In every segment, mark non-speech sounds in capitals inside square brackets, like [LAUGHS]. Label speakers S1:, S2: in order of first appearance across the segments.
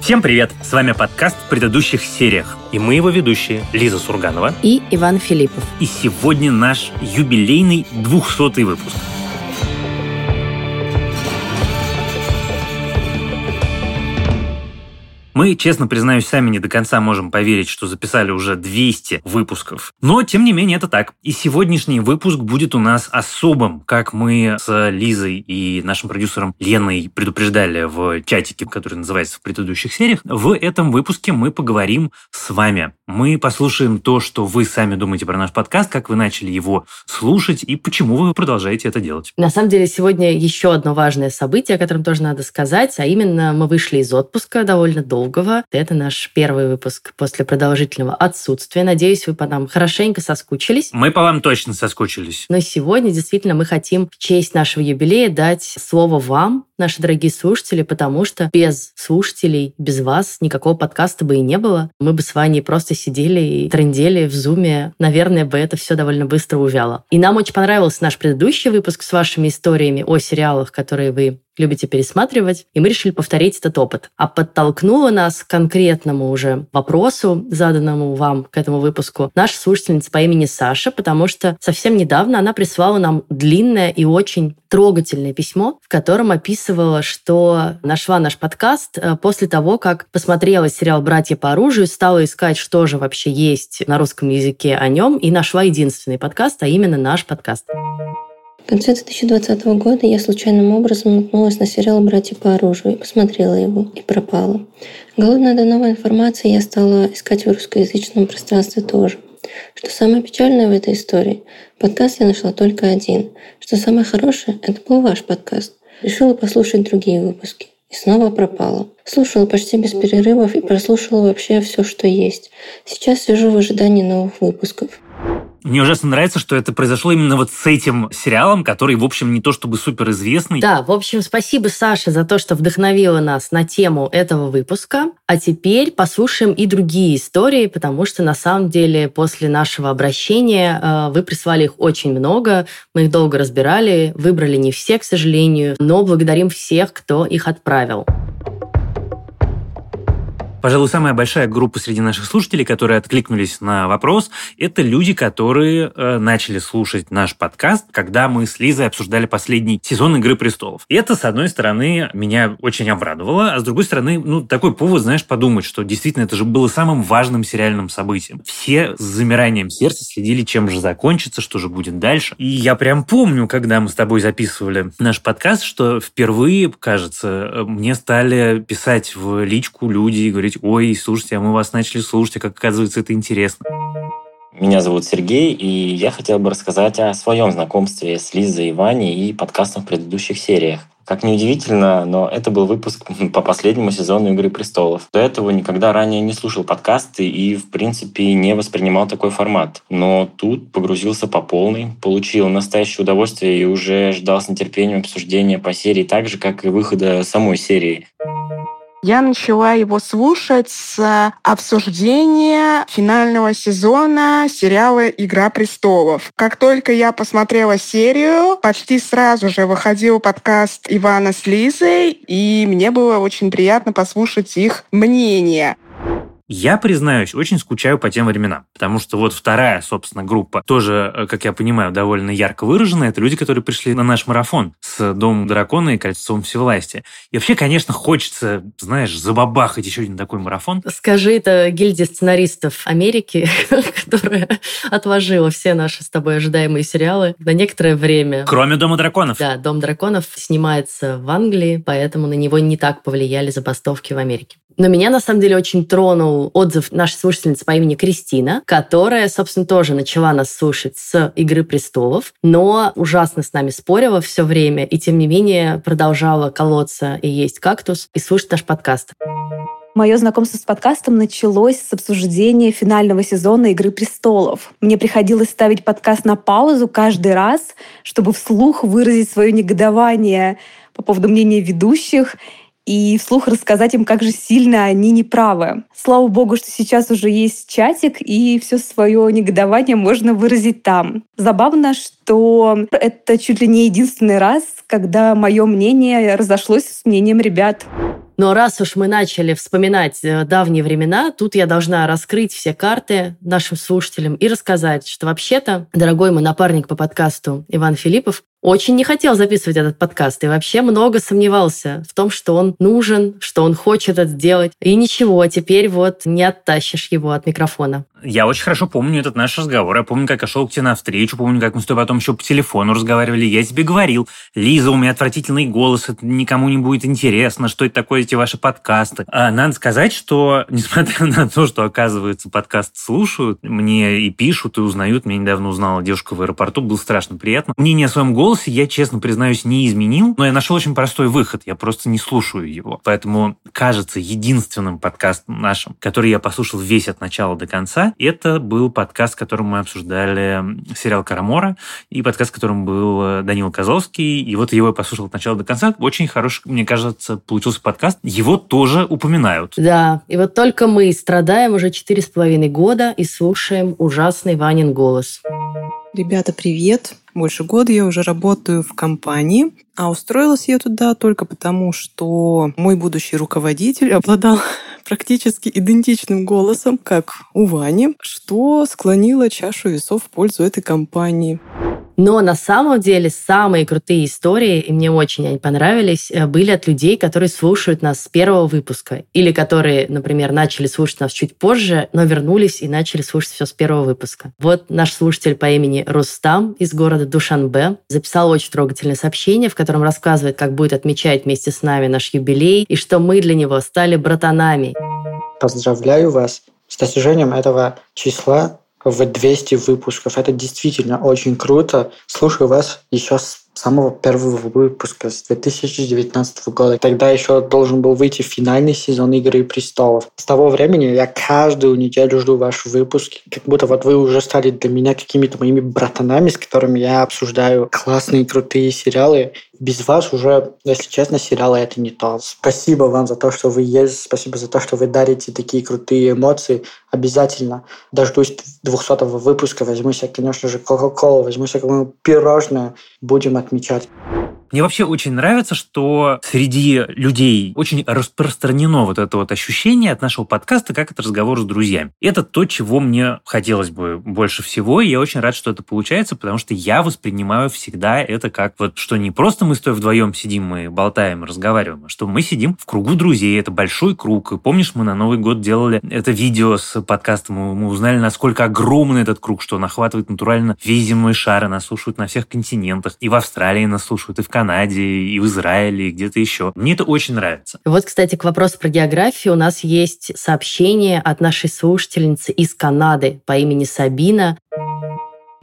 S1: Всем привет! С вами подкаст в предыдущих сериях. И мы его ведущие Лиза Сурганова
S2: и Иван Филиппов.
S1: И сегодня наш юбилейный 200 выпуск. Мы, честно признаюсь, сами не до конца можем поверить, что записали уже 200 выпусков. Но, тем не менее, это так. И сегодняшний выпуск будет у нас особым, как мы с Лизой и нашим продюсером Леной предупреждали в чатике, который называется в предыдущих сериях. В этом выпуске мы поговорим с вами. Мы послушаем то, что вы сами думаете про наш подкаст, как вы начали его слушать и почему вы продолжаете это делать.
S2: На самом деле, сегодня еще одно важное событие, о котором тоже надо сказать, а именно мы вышли из отпуска довольно долго долгого. Это наш первый выпуск после продолжительного отсутствия. Надеюсь, вы по нам хорошенько соскучились.
S1: Мы по вам точно соскучились.
S2: Но сегодня действительно мы хотим в честь нашего юбилея дать слово вам, наши дорогие слушатели, потому что без слушателей, без вас никакого подкаста бы и не было. Мы бы с вами просто сидели и трендели в зуме. Наверное, бы это все довольно быстро увяло. И нам очень понравился наш предыдущий выпуск с вашими историями о сериалах, которые вы любите пересматривать, и мы решили повторить этот опыт. А подтолкнуло нас к конкретному уже вопросу, заданному вам к этому выпуску, наша слушательница по имени Саша, потому что совсем недавно она прислала нам длинное и очень трогательное письмо, в котором описывала, что нашла наш подкаст э, после того, как посмотрела сериал «Братья по оружию», стала искать, что же вообще есть на русском языке о нем, и нашла единственный подкаст, а именно наш подкаст.
S3: В конце 2020 года я случайным образом наткнулась на сериал «Братья по оружию» и посмотрела его, и пропала. Голодная до новой информации, я стала искать в русскоязычном пространстве тоже. Что самое печальное в этой истории, подкаст я нашла только один. Что самое хорошее, это был ваш подкаст. Решила послушать другие выпуски. И снова пропала. Слушала почти без перерывов и прослушала вообще все, что есть. Сейчас сижу в ожидании новых выпусков.
S1: Мне ужасно нравится, что это произошло именно вот с этим сериалом, который, в общем, не то чтобы супер известный.
S2: Да, в общем, спасибо, Саша, за то, что вдохновила нас на тему этого выпуска. А теперь послушаем и другие истории, потому что, на самом деле, после нашего обращения э, вы прислали их очень много, мы их долго разбирали, выбрали не все, к сожалению, но благодарим всех, кто их отправил.
S1: Пожалуй, самая большая группа среди наших слушателей, которые откликнулись на вопрос, это люди, которые э, начали слушать наш подкаст, когда мы с Лизой обсуждали последний сезон «Игры престолов». И это, с одной стороны, меня очень обрадовало, а с другой стороны, ну, такой повод, знаешь, подумать, что действительно это же было самым важным сериальным событием. Все с замиранием сердца следили, чем же закончится, что же будет дальше. И я прям помню, когда мы с тобой записывали наш подкаст, что впервые, кажется, мне стали писать в личку люди и говорить, говорить, ой, слушайте, а мы вас начали слушать, а как оказывается это интересно.
S4: Меня зовут Сергей, и я хотел бы рассказать о своем знакомстве с Лизой и Ваней и подкастом в предыдущих сериях. Как ни удивительно, но это был выпуск [LAUGHS] по последнему сезону «Игры престолов». До этого никогда ранее не слушал подкасты и, в принципе, не воспринимал такой формат. Но тут погрузился по полной, получил настоящее удовольствие и уже ждал с нетерпением обсуждения по серии так же, как и выхода самой серии.
S5: Я начала его слушать с обсуждения финального сезона сериала «Игра престолов». Как только я посмотрела серию, почти сразу же выходил подкаст Ивана с Лизой, и мне было очень приятно послушать их мнение.
S1: Я, признаюсь, очень скучаю по тем временам, потому что вот вторая, собственно, группа, тоже, э, как я понимаю, довольно ярко выраженная, это люди, которые пришли на наш марафон с Домом Дракона и Кольцом Всевластия. И вообще, конечно, хочется, знаешь, забабахать еще один такой марафон.
S2: Скажи это гильдия сценаристов Америки, [LAUGHS] которая отложила все наши с тобой ожидаемые сериалы на некоторое время.
S1: Кроме Дома Драконов.
S2: Да, Дом Драконов снимается в Англии, поэтому на него не так повлияли забастовки в Америке. Но меня, на самом деле, очень тронул отзыв нашей слушательницы по имени Кристина, которая, собственно, тоже начала нас слушать с «Игры престолов», но ужасно с нами спорила все время, и, тем не менее, продолжала колоться и есть кактус, и слушать наш подкаст.
S6: Мое знакомство с подкастом началось с обсуждения финального сезона «Игры престолов». Мне приходилось ставить подкаст на паузу каждый раз, чтобы вслух выразить свое негодование по поводу мнения ведущих и вслух рассказать им, как же сильно они неправы. Слава богу, что сейчас уже есть чатик, и все свое негодование можно выразить там. Забавно, что это чуть ли не единственный раз, когда мое мнение разошлось с мнением ребят.
S2: Но раз уж мы начали вспоминать э, давние времена, тут я должна раскрыть все карты нашим слушателям и рассказать, что вообще-то, дорогой мой напарник по подкасту Иван Филиппов очень не хотел записывать этот подкаст и вообще много сомневался в том, что он нужен, что он хочет это сделать. И ничего, теперь вот не оттащишь его от микрофона.
S1: Я очень хорошо помню этот наш разговор. Я помню, как я шел к тебе навстречу, помню, как мы с тобой потом еще по телефону разговаривали. Я тебе говорил, Лиза, у меня отвратительный голос, это никому не будет интересно, что это такое, эти ваши подкасты. А надо сказать, что, несмотря [LAUGHS] на то, что, оказывается, подкаст слушают, мне и пишут, и узнают, меня недавно узнала девушка в аэропорту, было страшно приятно. Мнение о своем голосе я, честно признаюсь, не изменил, но я нашел очень простой выход. Я просто не слушаю его. Поэтому, кажется, единственным подкастом нашим, который я послушал весь от начала до конца, это был подкаст, в котором мы обсуждали сериал «Карамора», и подкаст, в котором был э, Данил Козловский. И вот его я послушал от начала до конца. Очень хороший, мне кажется, получился подкаст. Его тоже упоминают.
S2: Да, и вот только мы страдаем уже четыре с половиной года и слушаем ужасный Ванин голос.
S7: Ребята, привет! Больше года я уже работаю в компании, а устроилась я туда только потому, что мой будущий руководитель обладал практически идентичным голосом, как у Вани, что склонило чашу весов в пользу этой компании.
S2: Но на самом деле самые крутые истории, и мне очень они понравились, э, были от людей, которые слушают нас с первого выпуска. Или которые, например, начали слушать нас чуть позже, но вернулись и начали слушать все с первого выпуска. Вот наш слушатель по имени Рустам из города Душанбе записал очень трогательное сообщение, в котором рассказывает, как будет отмечать вместе с нами наш юбилей и что мы для него стали братанами.
S8: Поздравляю вас с достижением этого числа в 200 выпусков. Это действительно очень круто. Слушаю вас еще с самого первого выпуска с 2019 года. Тогда еще должен был выйти финальный сезон «Игры престолов». С того времени я каждую неделю жду ваши выпуски. Как будто вот вы уже стали для меня какими-то моими братанами, с которыми я обсуждаю классные, крутые сериалы без вас уже, если честно, сериалы это не то. Спасибо вам за то, что вы есть, спасибо за то, что вы дарите такие крутые эмоции. Обязательно дождусь 200 выпуска, возьму себе, конечно же, Кока-Колу, возьму себе какое-нибудь пирожное, будем отмечать.
S1: Мне вообще очень нравится, что среди людей очень распространено вот это вот ощущение от нашего подкаста, как это разговор с друзьями. Это то, чего мне хотелось бы больше всего, и я очень рад, что это получается, потому что я воспринимаю всегда это как вот, что не просто мы стоя вдвоем сидим, мы болтаем, разговариваем, а что мы сидим в кругу друзей, это большой круг. И помнишь, мы на Новый год делали это видео с подкастом, мы узнали, насколько огромный этот круг, что он охватывает натурально весь земной шар, и нас слушают на всех континентах, и в Австралии нас слушают, и в Канаде, и в Израиле, и где-то еще. Мне это очень нравится.
S2: Вот, кстати, к вопросу про географию. У нас есть сообщение от нашей слушательницы из Канады по имени Сабина.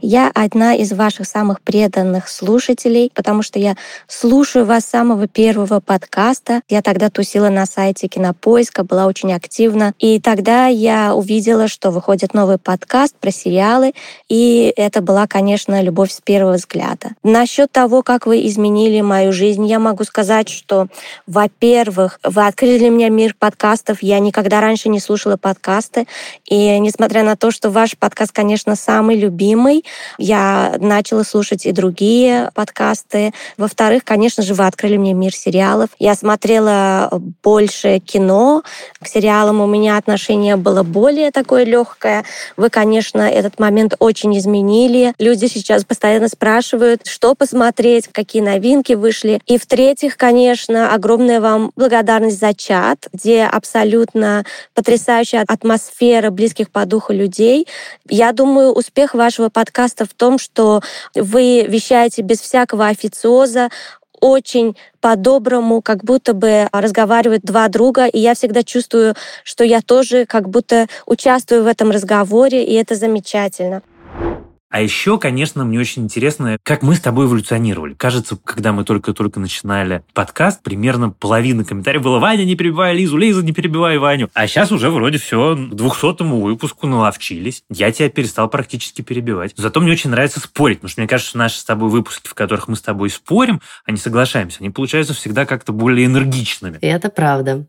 S9: Я одна из ваших самых преданных слушателей, потому что я слушаю вас с самого первого подкаста. Я тогда тусила на сайте Кинопоиска, была очень активна. И тогда я увидела, что выходит новый подкаст про сериалы. И это была, конечно, любовь с первого взгляда. Насчет того, как вы изменили мою жизнь, я могу сказать, что, во-первых, вы открыли мне мир подкастов. Я никогда раньше не слушала подкасты. И несмотря на то, что ваш подкаст, конечно, самый любимый, я начала слушать и другие подкасты. Во-вторых, конечно же, вы открыли мне мир сериалов. Я смотрела больше кино. К сериалам у меня отношение было более такое легкое. Вы, конечно, этот момент очень изменили. Люди сейчас постоянно спрашивают, что посмотреть, какие новинки вышли. И в-третьих, конечно, огромная вам благодарность за чат, где абсолютно потрясающая атмосфера близких по духу людей. Я думаю, успех вашего подкаста подкаста в том, что вы вещаете без всякого официоза, очень по-доброму, как будто бы разговаривают два друга, и я всегда чувствую, что я тоже как будто участвую в этом разговоре, и это замечательно.
S1: А еще, конечно, мне очень интересно, как мы с тобой эволюционировали. Кажется, когда мы только-только начинали подкаст, примерно половина комментариев было «Ваня, не перебивай Лизу, Лиза, не перебивай Ваню». А сейчас уже вроде все, к 200 выпуску наловчились. Я тебя перестал практически перебивать. Зато мне очень нравится спорить, потому что мне кажется, что наши с тобой выпуски, в которых мы с тобой спорим, а не соглашаемся, они получаются всегда как-то более энергичными.
S2: Это правда.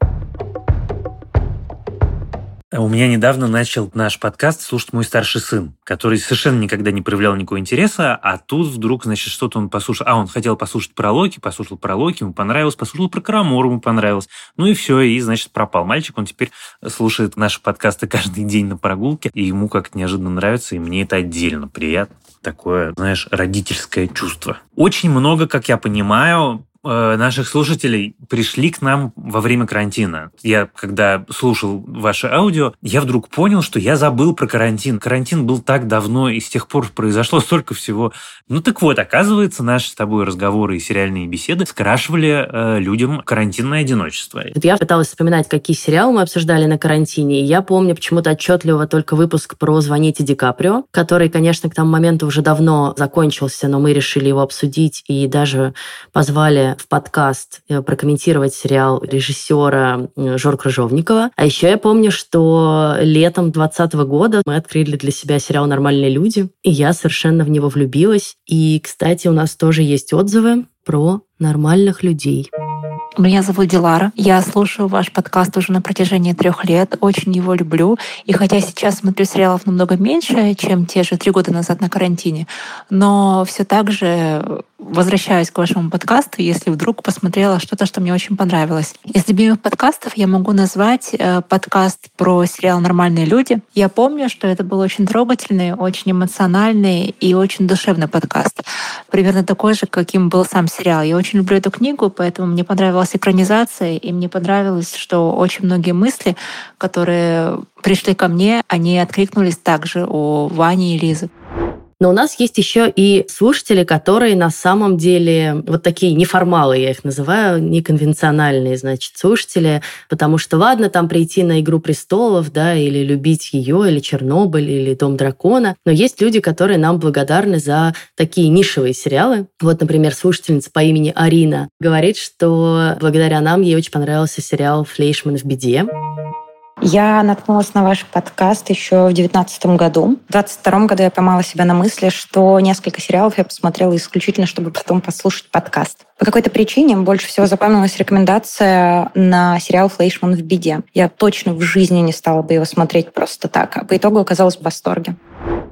S1: У меня недавно начал наш подкаст слушать мой старший сын, который совершенно никогда не проявлял никакого интереса, а тут вдруг, значит, что-то он послушал. А, он хотел послушать про Локи, послушал про Локи, ему понравилось, послушал про Карамору, ему понравилось. Ну и все, и, значит, пропал мальчик. Он теперь слушает наши подкасты каждый день на прогулке, и ему как-то неожиданно нравится, и мне это отдельно приятно такое, знаешь, родительское чувство. Очень много, как я понимаю, наших слушателей пришли к нам во время карантина. Я, когда слушал ваше аудио, я вдруг понял, что я забыл про карантин. Карантин был так давно, и с тех пор произошло столько всего. Ну так вот, оказывается, наши с тобой разговоры и сериальные беседы скрашивали э, людям карантинное одиночество.
S2: Я пыталась вспоминать, какие сериалы мы обсуждали на карантине, и я помню почему-то отчетливо только выпуск про «Звоните Ди Каприо», который, конечно, к тому моменту уже давно закончился, но мы решили его обсудить и даже позвали в подкаст э, прокомментировать сериал режиссера э, Жор Крыжовникова. А еще я помню, что летом 2020 года мы открыли для себя сериал «Нормальные люди», и я совершенно в него влюбилась. И, кстати, у нас тоже есть отзывы про нормальных людей.
S10: Меня зовут Дилара. Я слушаю ваш подкаст уже на протяжении трех лет. Очень его люблю. И хотя сейчас смотрю сериалов намного меньше, чем те же три года назад на карантине, но все так же возвращаюсь к вашему подкасту, если вдруг посмотрела что-то, что мне очень понравилось. Из любимых подкастов я могу назвать э, подкаст про сериал «Нормальные люди». Я помню, что это был очень трогательный, очень эмоциональный и очень душевный подкаст. Примерно такой же, каким был сам сериал. Я очень люблю эту книгу, поэтому мне понравилась экранизация, и мне понравилось, что очень многие мысли, которые пришли ко мне, они откликнулись также у Вани и Лизы.
S2: Но у нас есть еще и слушатели, которые на самом деле вот такие неформалы, я их называю, неконвенциональные, значит, слушатели, потому что ладно там прийти на «Игру престолов», да, или любить ее, или «Чернобыль», или «Дом дракона», но есть люди, которые нам благодарны за такие нишевые сериалы. Вот, например, слушательница по имени Арина говорит, что благодаря нам ей очень понравился сериал «Флейшман в беде».
S11: Я наткнулась на ваш подкаст еще в 2019 году. В 2022 году я поймала себя на мысли, что несколько сериалов я посмотрела исключительно, чтобы потом послушать подкаст. По какой-то причине больше всего запомнилась рекомендация на сериал «Флейшман в беде». Я точно в жизни не стала бы его смотреть просто так, а по итогу оказалась в восторге.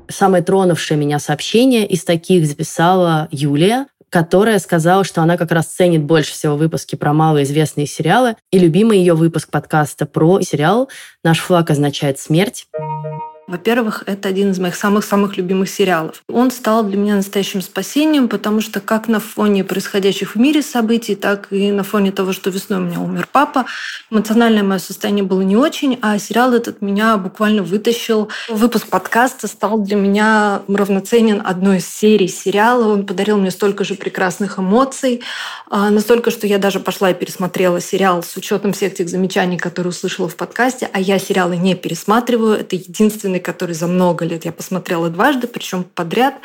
S2: Самое тронувшее меня сообщение из таких записала Юлия которая сказала, что она как раз ценит больше всего выпуски про малоизвестные сериалы. И любимый ее выпуск подкаста про сериал «Наш флаг означает смерть».
S12: Во-первых, это один из моих самых-самых любимых сериалов. Он стал для меня настоящим спасением, потому что как на фоне происходящих в мире событий, так и на фоне того, что весной у меня умер папа, эмоциональное мое состояние было не очень, а сериал этот меня буквально вытащил. Выпуск подкаста стал для меня равноценен одной из серий сериала. Он подарил мне столько же прекрасных эмоций, а, настолько, что я даже пошла и пересмотрела сериал с учетом всех тех замечаний, которые услышала в подкасте, а я сериалы не пересматриваю. Это единственный единственный, который за много лет я посмотрела дважды, причем подряд.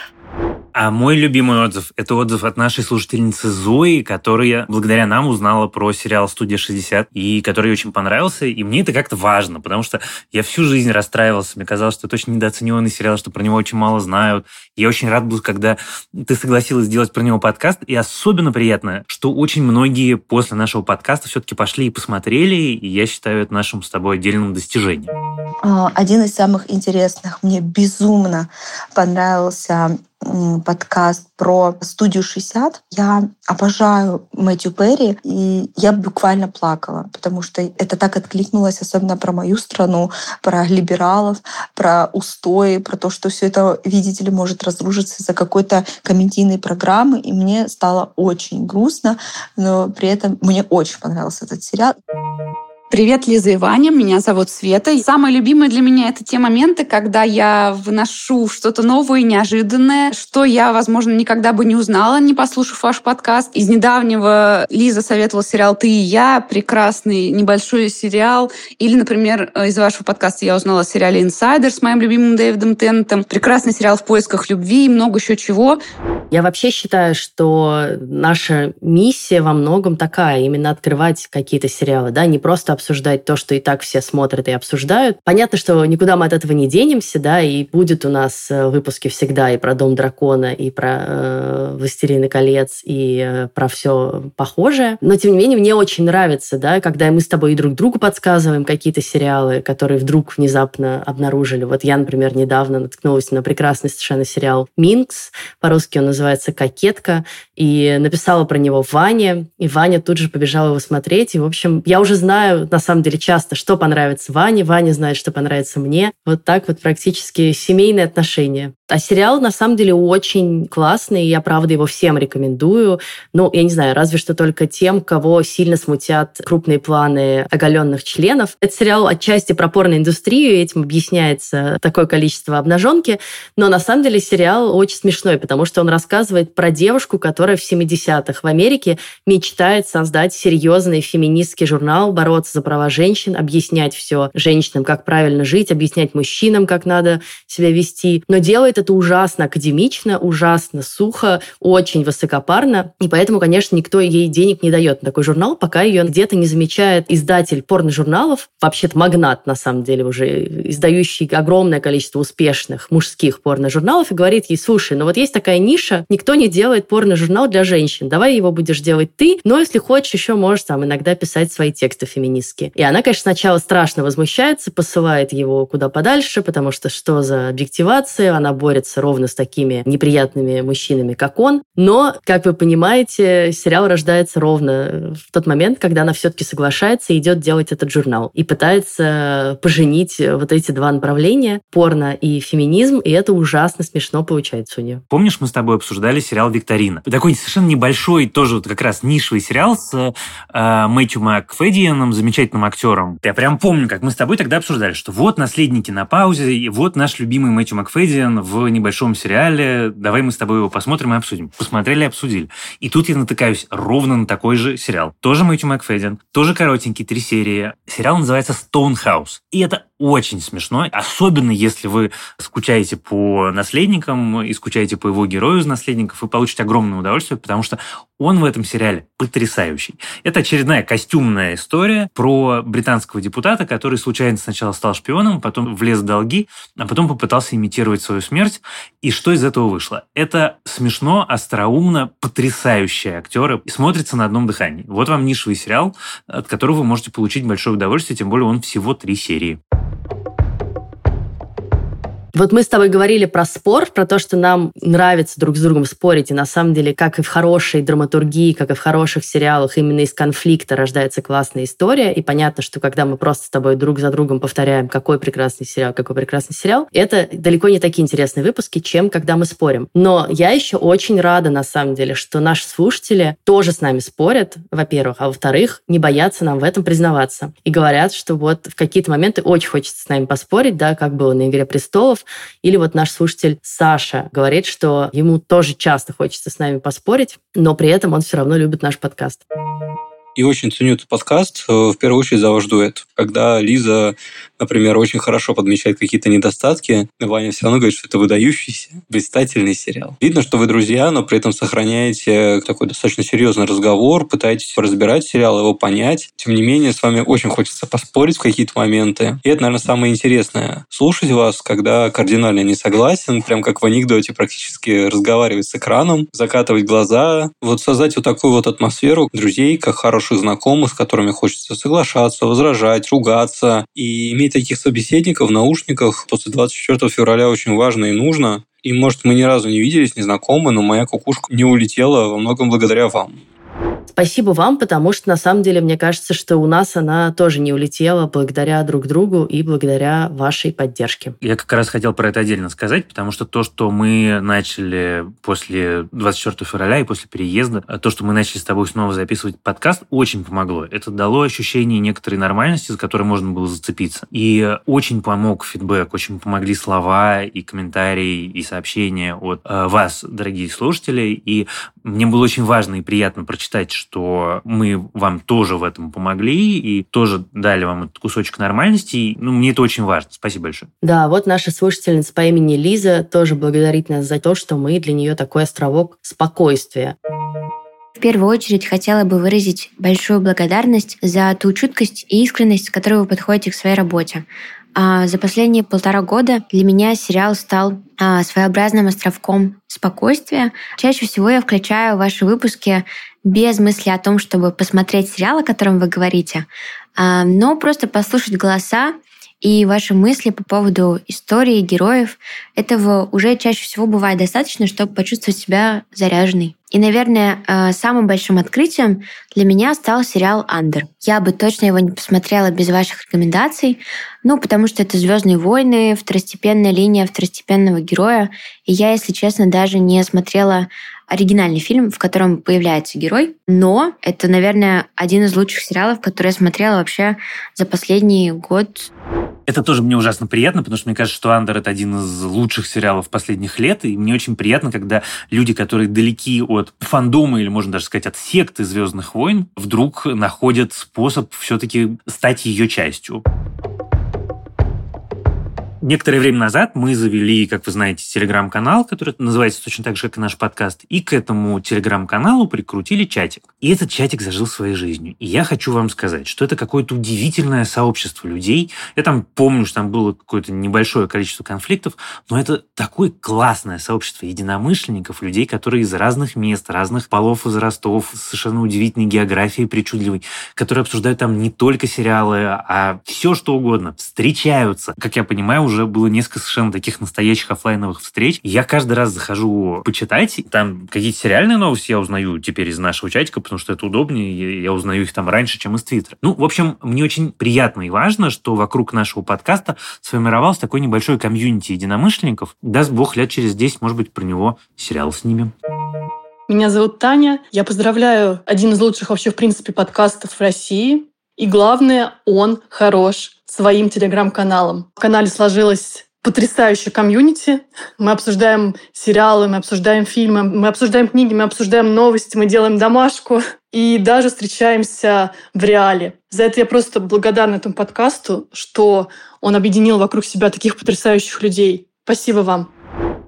S1: А мой любимый отзыв – это отзыв от нашей слушательницы Зои, которая благодаря нам узнала про сериал «Студия 60», и который ей очень понравился. И мне это как-то важно, потому что я всю жизнь расстраивался. Мне казалось, что это очень недооцененный сериал, что про него очень мало знают. Я очень рад был, когда ты согласилась сделать про него подкаст. И особенно приятно, что очень многие после нашего подкаста все-таки пошли и посмотрели. И я считаю это нашим с тобой отдельным достижением.
S13: А, один из самых интересных мне безумно понравился подкаст про студию 60. Я обожаю Мэтью Перри, и я буквально плакала, потому что это так откликнулось, особенно про мою страну, про либералов, про устои, про то, что все это, видите ли, может разрушиться из-за какой-то комедийной программы, и мне стало очень грустно, но при этом мне очень понравился этот сериал.
S14: Привет, Лиза и Ваня. Меня зовут Света. И самое любимое для меня это те моменты, когда я вношу что-то новое неожиданное, что я, возможно, никогда бы не узнала, не послушав ваш подкаст. Из недавнего Лиза советовала сериал «Ты и я», прекрасный небольшой сериал. Или, например, из вашего подкаста я узнала о сериале «Инсайдер» с моим любимым Дэвидом Теннетом. Прекрасный сериал «В поисках любви» и много еще чего.
S2: Я вообще считаю, что наша миссия во многом такая, именно открывать какие-то сериалы, да, не просто обсуждать то, что и так все смотрят и обсуждают. Понятно, что никуда мы от этого не денемся, да, и будет у нас э, выпуски всегда и про Дом дракона, и про э, Властелины колец, и э, про все похожее. Но, тем не менее, мне очень нравится, да, когда мы с тобой друг другу подсказываем какие-то сериалы, которые вдруг внезапно обнаружили. Вот я, например, недавно наткнулась на прекрасный совершенно сериал «Минкс». По-русски он называется «Кокетка». И написала про него Ване. И Ваня тут же побежала его смотреть. И, в общем, я уже знаю, на самом деле, часто, что понравится Ване. Ваня знает, что понравится мне. Вот так вот практически семейные отношения. А сериал, на самом деле, очень классный. Я, правда, его всем рекомендую. Ну, я не знаю, разве что только тем, кого сильно смутят крупные планы оголенных членов. Это сериал отчасти про порноиндустрию, этим объясняется такое количество обнаженки. Но на самом деле сериал очень смешной, потому что он рассказывает про девушку, которая в 70-х в Америке мечтает создать серьезный феминистский журнал, бороться за права женщин, объяснять все женщинам, как правильно жить, объяснять мужчинам, как надо себя вести. Но делает это ужасно академично, ужасно сухо, очень высокопарно. И поэтому, конечно, никто ей денег не дает на такой журнал, пока ее где-то не замечает издатель порно-журналов, вообще-то магнат, на самом деле, уже издающий огромное количество успешных мужских порно-журналов, и говорит ей, слушай, ну вот есть такая ниша, никто не делает порно-журнал для женщин, давай его будешь делать ты, но если хочешь, еще можешь там иногда писать свои тексты феминистские. И она, конечно, сначала страшно возмущается, посылает его куда подальше, потому что что за объективация, она борется ровно с такими неприятными мужчинами, как он. Но, как вы понимаете, сериал рождается ровно в тот момент, когда она все-таки соглашается и идет делать этот журнал. И пытается поженить вот эти два направления, порно и феминизм, и это ужасно смешно получается у нее.
S1: Помнишь, мы с тобой обсуждали сериал «Викторина»? Такой совершенно небольшой, тоже вот как раз нишевый сериал с э, Мэтью Макфедианом, замечательным актером. Я прям помню, как мы с тобой тогда обсуждали, что вот «Наследники на паузе», и вот наш любимый Мэтью Макфедиан в небольшом сериале, давай мы с тобой его посмотрим и обсудим. Посмотрели, обсудили. И тут я натыкаюсь ровно на такой же сериал. Тоже Мэтью Макфеден, тоже коротенький, три серии. Сериал называется Stonehouse. И это очень смешно, особенно если вы скучаете по наследникам и скучаете по его герою из наследников, вы получите огромное удовольствие, потому что он в этом сериале потрясающий. Это очередная костюмная история про британского депутата, который случайно сначала стал шпионом, потом влез в долги, а потом попытался имитировать свою смерть. И что из этого вышло? Это смешно, остроумно, потрясающие актеры и смотрится на одном дыхании. Вот вам нишевый сериал, от которого вы можете получить большое удовольствие, тем более он всего три серии.
S2: Вот мы с тобой говорили про спор, про то, что нам нравится друг с другом спорить, и на самом деле, как и в хорошей драматургии, как и в хороших сериалах, именно из конфликта рождается классная история, и понятно, что когда мы просто с тобой друг за другом повторяем, какой прекрасный сериал, какой прекрасный сериал, это далеко не такие интересные выпуски, чем когда мы спорим. Но я еще очень рада, на самом деле, что наши слушатели тоже с нами спорят, во-первых, а во-вторых, не боятся нам в этом признаваться. И говорят, что вот в какие-то моменты очень хочется с нами поспорить, да, как было на «Игре престолов», или вот наш слушатель Саша говорит, что ему тоже часто хочется с нами поспорить, но при этом он все равно любит наш подкаст
S15: и очень ценю этот подкаст, э, в первую очередь за ваш дуэт. Когда Лиза, например, очень хорошо подмечает какие-то недостатки, Ваня все равно говорит, что это выдающийся, блистательный сериал. Видно, что вы друзья, но при этом сохраняете такой достаточно серьезный разговор, пытаетесь разбирать сериал, его понять. Тем не менее, с вами очень хочется поспорить в какие-то моменты. И это, наверное, самое интересное. Слушать вас, когда кардинально не согласен, прям как в анекдоте практически разговаривать с экраном, закатывать глаза, вот создать вот такую вот атмосферу друзей, как хороших хороших знакомых, с которыми хочется соглашаться, возражать, ругаться. И иметь таких собеседников в наушниках после 24 февраля очень важно и нужно. И, может, мы ни разу не виделись, не знакомы, но моя кукушка не улетела во многом благодаря вам.
S2: Спасибо вам, потому что на самом деле мне кажется, что у нас она тоже не улетела благодаря друг другу и благодаря вашей поддержке.
S1: Я как раз хотел про это отдельно сказать, потому что то, что мы начали после 24 февраля и после переезда, то, что мы начали с тобой снова записывать подкаст, очень помогло. Это дало ощущение некоторой нормальности, за которой можно было зацепиться. И очень помог фидбэк, очень помогли слова и комментарии и сообщения от э, вас, дорогие слушатели. И мне было очень важно и приятно прочитать, что мы вам тоже в этом помогли и тоже дали вам этот кусочек нормальности. И, ну, мне это очень важно. Спасибо большое.
S2: Да, вот наша слушательница по имени Лиза тоже благодарит нас за то, что мы для нее такой островок спокойствия.
S16: В первую очередь хотела бы выразить большую благодарность за ту чуткость и искренность, с которой вы подходите к своей работе. А за последние полтора года для меня сериал стал а, своеобразным островком спокойствия. Чаще всего я включаю ваши выпуски без мысли о том, чтобы посмотреть сериал, о котором вы говорите, а, но просто послушать голоса и ваши мысли по поводу истории героев. Этого уже чаще всего бывает достаточно, чтобы почувствовать себя заряженной. И, наверное, э, самым большим открытием для меня стал сериал «Андер». Я бы точно его не посмотрела без ваших рекомендаций, ну, потому что это «Звездные войны», второстепенная линия второстепенного героя. И я, если честно, даже не смотрела оригинальный фильм, в котором появляется герой, но это, наверное, один из лучших сериалов, который я смотрела вообще за последний год.
S1: Это тоже мне ужасно приятно, потому что мне кажется, что «Андер» — это один из лучших сериалов последних лет, и мне очень приятно, когда люди, которые далеки от фандома или, можно даже сказать, от секты «Звездных войн», вдруг находят способ все-таки стать ее частью. Некоторое время назад мы завели, как вы знаете, телеграм-канал, который называется точно так же, как и наш подкаст, и к этому телеграм-каналу прикрутили чатик. И этот чатик зажил своей жизнью. И я хочу вам сказать, что это какое-то удивительное сообщество людей. Я там помню, что там было какое-то небольшое количество конфликтов, но это такое классное сообщество единомышленников, людей, которые из разных мест, разных полов, возрастов, совершенно удивительной географии причудливой, которые обсуждают там не только сериалы, а все что угодно, встречаются. Как я понимаю, уже было несколько совершенно таких настоящих офлайновых встреч. Я каждый раз захожу почитать, там какие-то сериальные новости я узнаю теперь из нашего чатика, потому что это удобнее, я узнаю их там раньше, чем из Твиттера. Ну, в общем, мне очень приятно и важно, что вокруг нашего подкаста сформировался такой небольшой комьюнити единомышленников. Даст бог, лет через 10, может быть, про него сериал снимем.
S17: Меня зовут Таня. Я поздравляю один из лучших вообще, в принципе, подкастов в России. И главное, он хорош своим телеграм-каналом. В канале сложилась потрясающая комьюнити. Мы обсуждаем сериалы, мы обсуждаем фильмы, мы обсуждаем книги, мы обсуждаем новости, мы делаем домашку и даже встречаемся в реале. За это я просто благодарна этому подкасту, что он объединил вокруг себя таких потрясающих людей. Спасибо вам.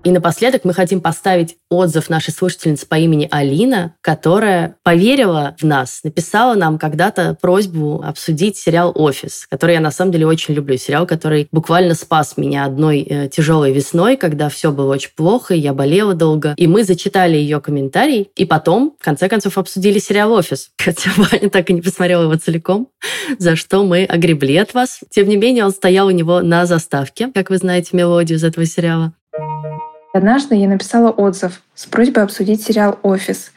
S2: И напоследок мы хотим поставить отзыв нашей слушательницы по имени Алина, которая поверила в нас, написала нам когда-то просьбу обсудить сериал «Офис», который я на самом деле очень люблю. Сериал, который буквально спас меня одной э, тяжелой весной, когда все было очень плохо, и я болела долго. И мы зачитали ее комментарий, и потом, в конце концов, обсудили сериал «Офис». [LAUGHS] Хотя Ваня так и не посмотрела его целиком, за что мы огребли от вас. Тем не менее, он стоял у него на заставке, как вы знаете мелодию из этого сериала.
S18: Однажды я написала отзыв с просьбой обсудить сериал «Офис»,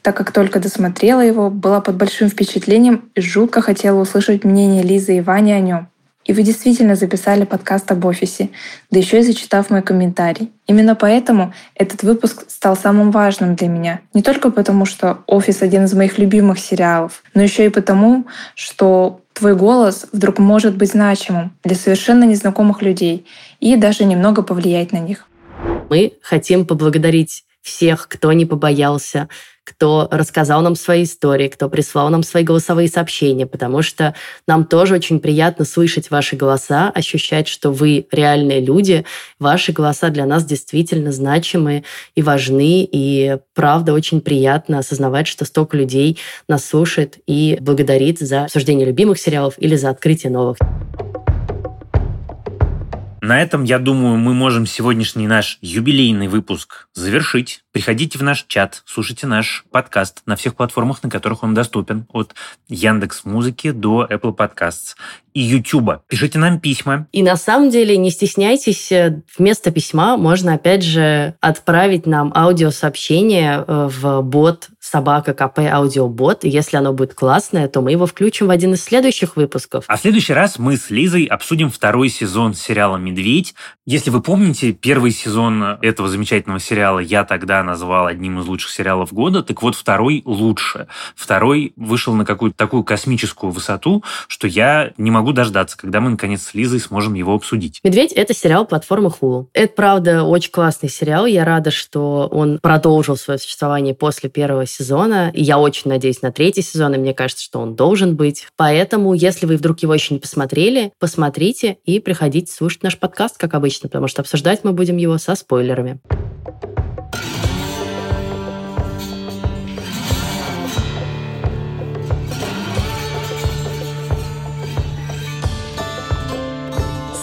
S18: так как только досмотрела его, была под большим впечатлением и жутко хотела услышать мнение Лизы и Вани о нем. И вы действительно записали подкаст об офисе, да еще и зачитав мой комментарий. Именно поэтому этот выпуск стал самым важным для меня. Не только потому, что «Офис» — один из моих любимых сериалов, но еще и потому, что твой голос вдруг может быть значимым для совершенно незнакомых людей и даже немного повлиять на них.
S2: Мы хотим поблагодарить всех, кто не побоялся, кто рассказал нам свои истории, кто прислал нам свои голосовые сообщения, потому что нам тоже очень приятно слышать ваши голоса, ощущать, что вы реальные люди, ваши голоса для нас действительно значимы и важны, и правда очень приятно осознавать, что столько людей нас слушает и благодарит за обсуждение любимых сериалов или за открытие новых.
S1: На этом, я думаю, мы можем сегодняшний наш юбилейный выпуск завершить. Приходите в наш чат, слушайте наш подкаст на всех платформах, на которых он доступен, от Яндекс Музыки до Apple Podcasts и YouTube. Пишите нам письма.
S2: И на самом деле не стесняйтесь, э, вместо письма можно опять же отправить нам аудиосообщение э, в бот собака КП аудиобот. И если оно будет классное, то мы его включим в один из следующих выпусков.
S1: А в следующий раз мы с Лизой обсудим второй сезон сериала «Медведь». Если вы помните, первый сезон этого замечательного сериала я тогда назвал одним из лучших сериалов года, так вот второй лучше. Второй вышел на какую-то такую космическую высоту, что я не могу дождаться, когда мы наконец с Лизой сможем его обсудить.
S2: «Медведь» — это сериал платформы Hulu. Это, правда, очень классный сериал. Я рада, что он продолжил свое существование после первого сезона. И я очень надеюсь на третий сезон, и мне кажется, что он должен быть. Поэтому, если вы вдруг его еще не посмотрели, посмотрите и приходите слушать наш подкаст, как обычно, потому что обсуждать мы будем его со спойлерами.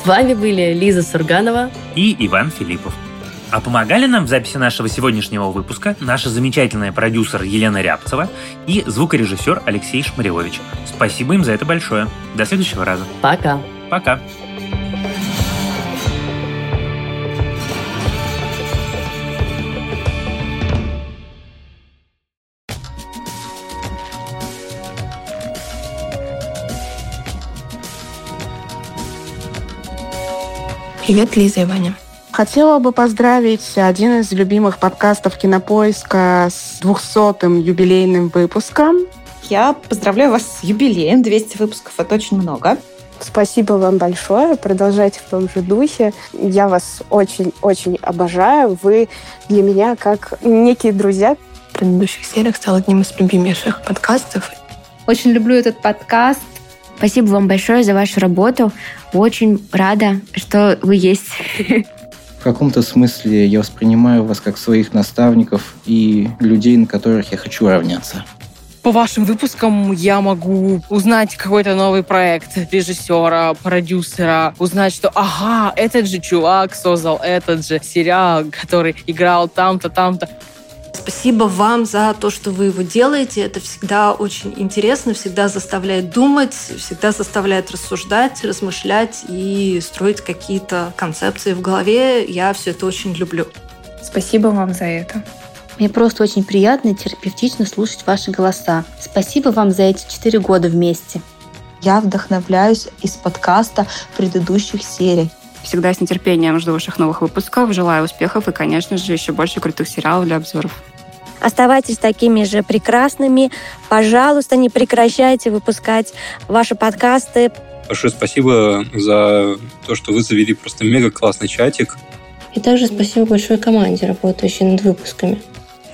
S2: С вами были Лиза Сурганова
S1: и Иван Филиппов. А помогали нам в записи нашего сегодняшнего выпуска наша замечательная продюсер Елена Рябцева и звукорежиссер Алексей Шмаревович. Спасибо им за это большое. До следующего раза.
S2: Пока.
S1: Пока.
S18: Привет, Лиза и Ваня.
S5: Хотела бы поздравить один из любимых подкастов Кинопоиска с 200-м юбилейным выпуском.
S11: Я поздравляю вас с юбилеем. 200 выпусков — это очень много.
S19: Спасибо вам большое. Продолжайте в том же духе. Я вас очень-очень обожаю. Вы для меня как некие друзья.
S18: В предыдущих сериях стал одним из любимейших подкастов.
S16: Очень люблю этот подкаст. Спасибо вам большое за вашу работу. Очень рада, что вы есть. [LAUGHS]
S20: В каком-то смысле я воспринимаю вас как своих наставников и людей, на которых я хочу равняться.
S21: По вашим выпускам я могу узнать какой-то новый проект режиссера, продюсера, узнать, что ага, этот же чувак создал этот же сериал, который играл там-то, там-то.
S12: Спасибо вам за то, что вы его делаете. Это всегда очень интересно, всегда заставляет думать, всегда заставляет рассуждать, размышлять и строить какие-то концепции в голове. Я все это очень люблю.
S18: Спасибо вам за это.
S22: Мне просто очень приятно и терапевтично слушать ваши голоса. Спасибо вам за эти четыре года вместе.
S13: Я вдохновляюсь из подкаста предыдущих серий.
S23: Всегда с нетерпением жду ваших новых выпусков. Желаю успехов и, конечно же, еще больше крутых сериалов для обзоров.
S9: Оставайтесь такими же прекрасными. Пожалуйста, не прекращайте выпускать ваши подкасты.
S15: Большое спасибо за то, что вы завели просто мега классный чатик.
S3: И также спасибо большой команде, работающей над выпусками.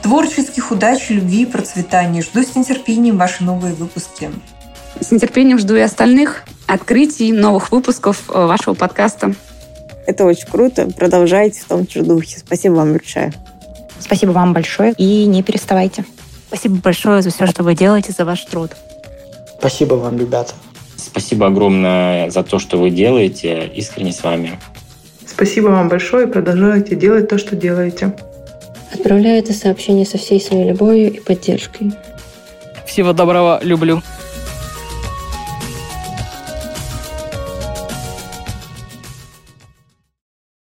S24: Творческих удач, любви и процветания. Жду с нетерпением ваши новые выпуски.
S14: С нетерпением жду и остальных открытий, новых выпусков э, вашего подкаста.
S25: Это очень круто. Продолжайте в том же духе. Спасибо вам большое.
S11: Спасибо вам большое и не переставайте.
S10: Спасибо большое за все, что вы делаете, за ваш труд.
S8: Спасибо вам, ребята.
S4: Спасибо огромное за то, что вы делаете. Искренне с вами.
S26: Спасибо вам большое и продолжайте делать то, что делаете.
S3: Отправляю это сообщение со всей своей любовью и поддержкой.
S21: Всего доброго, люблю.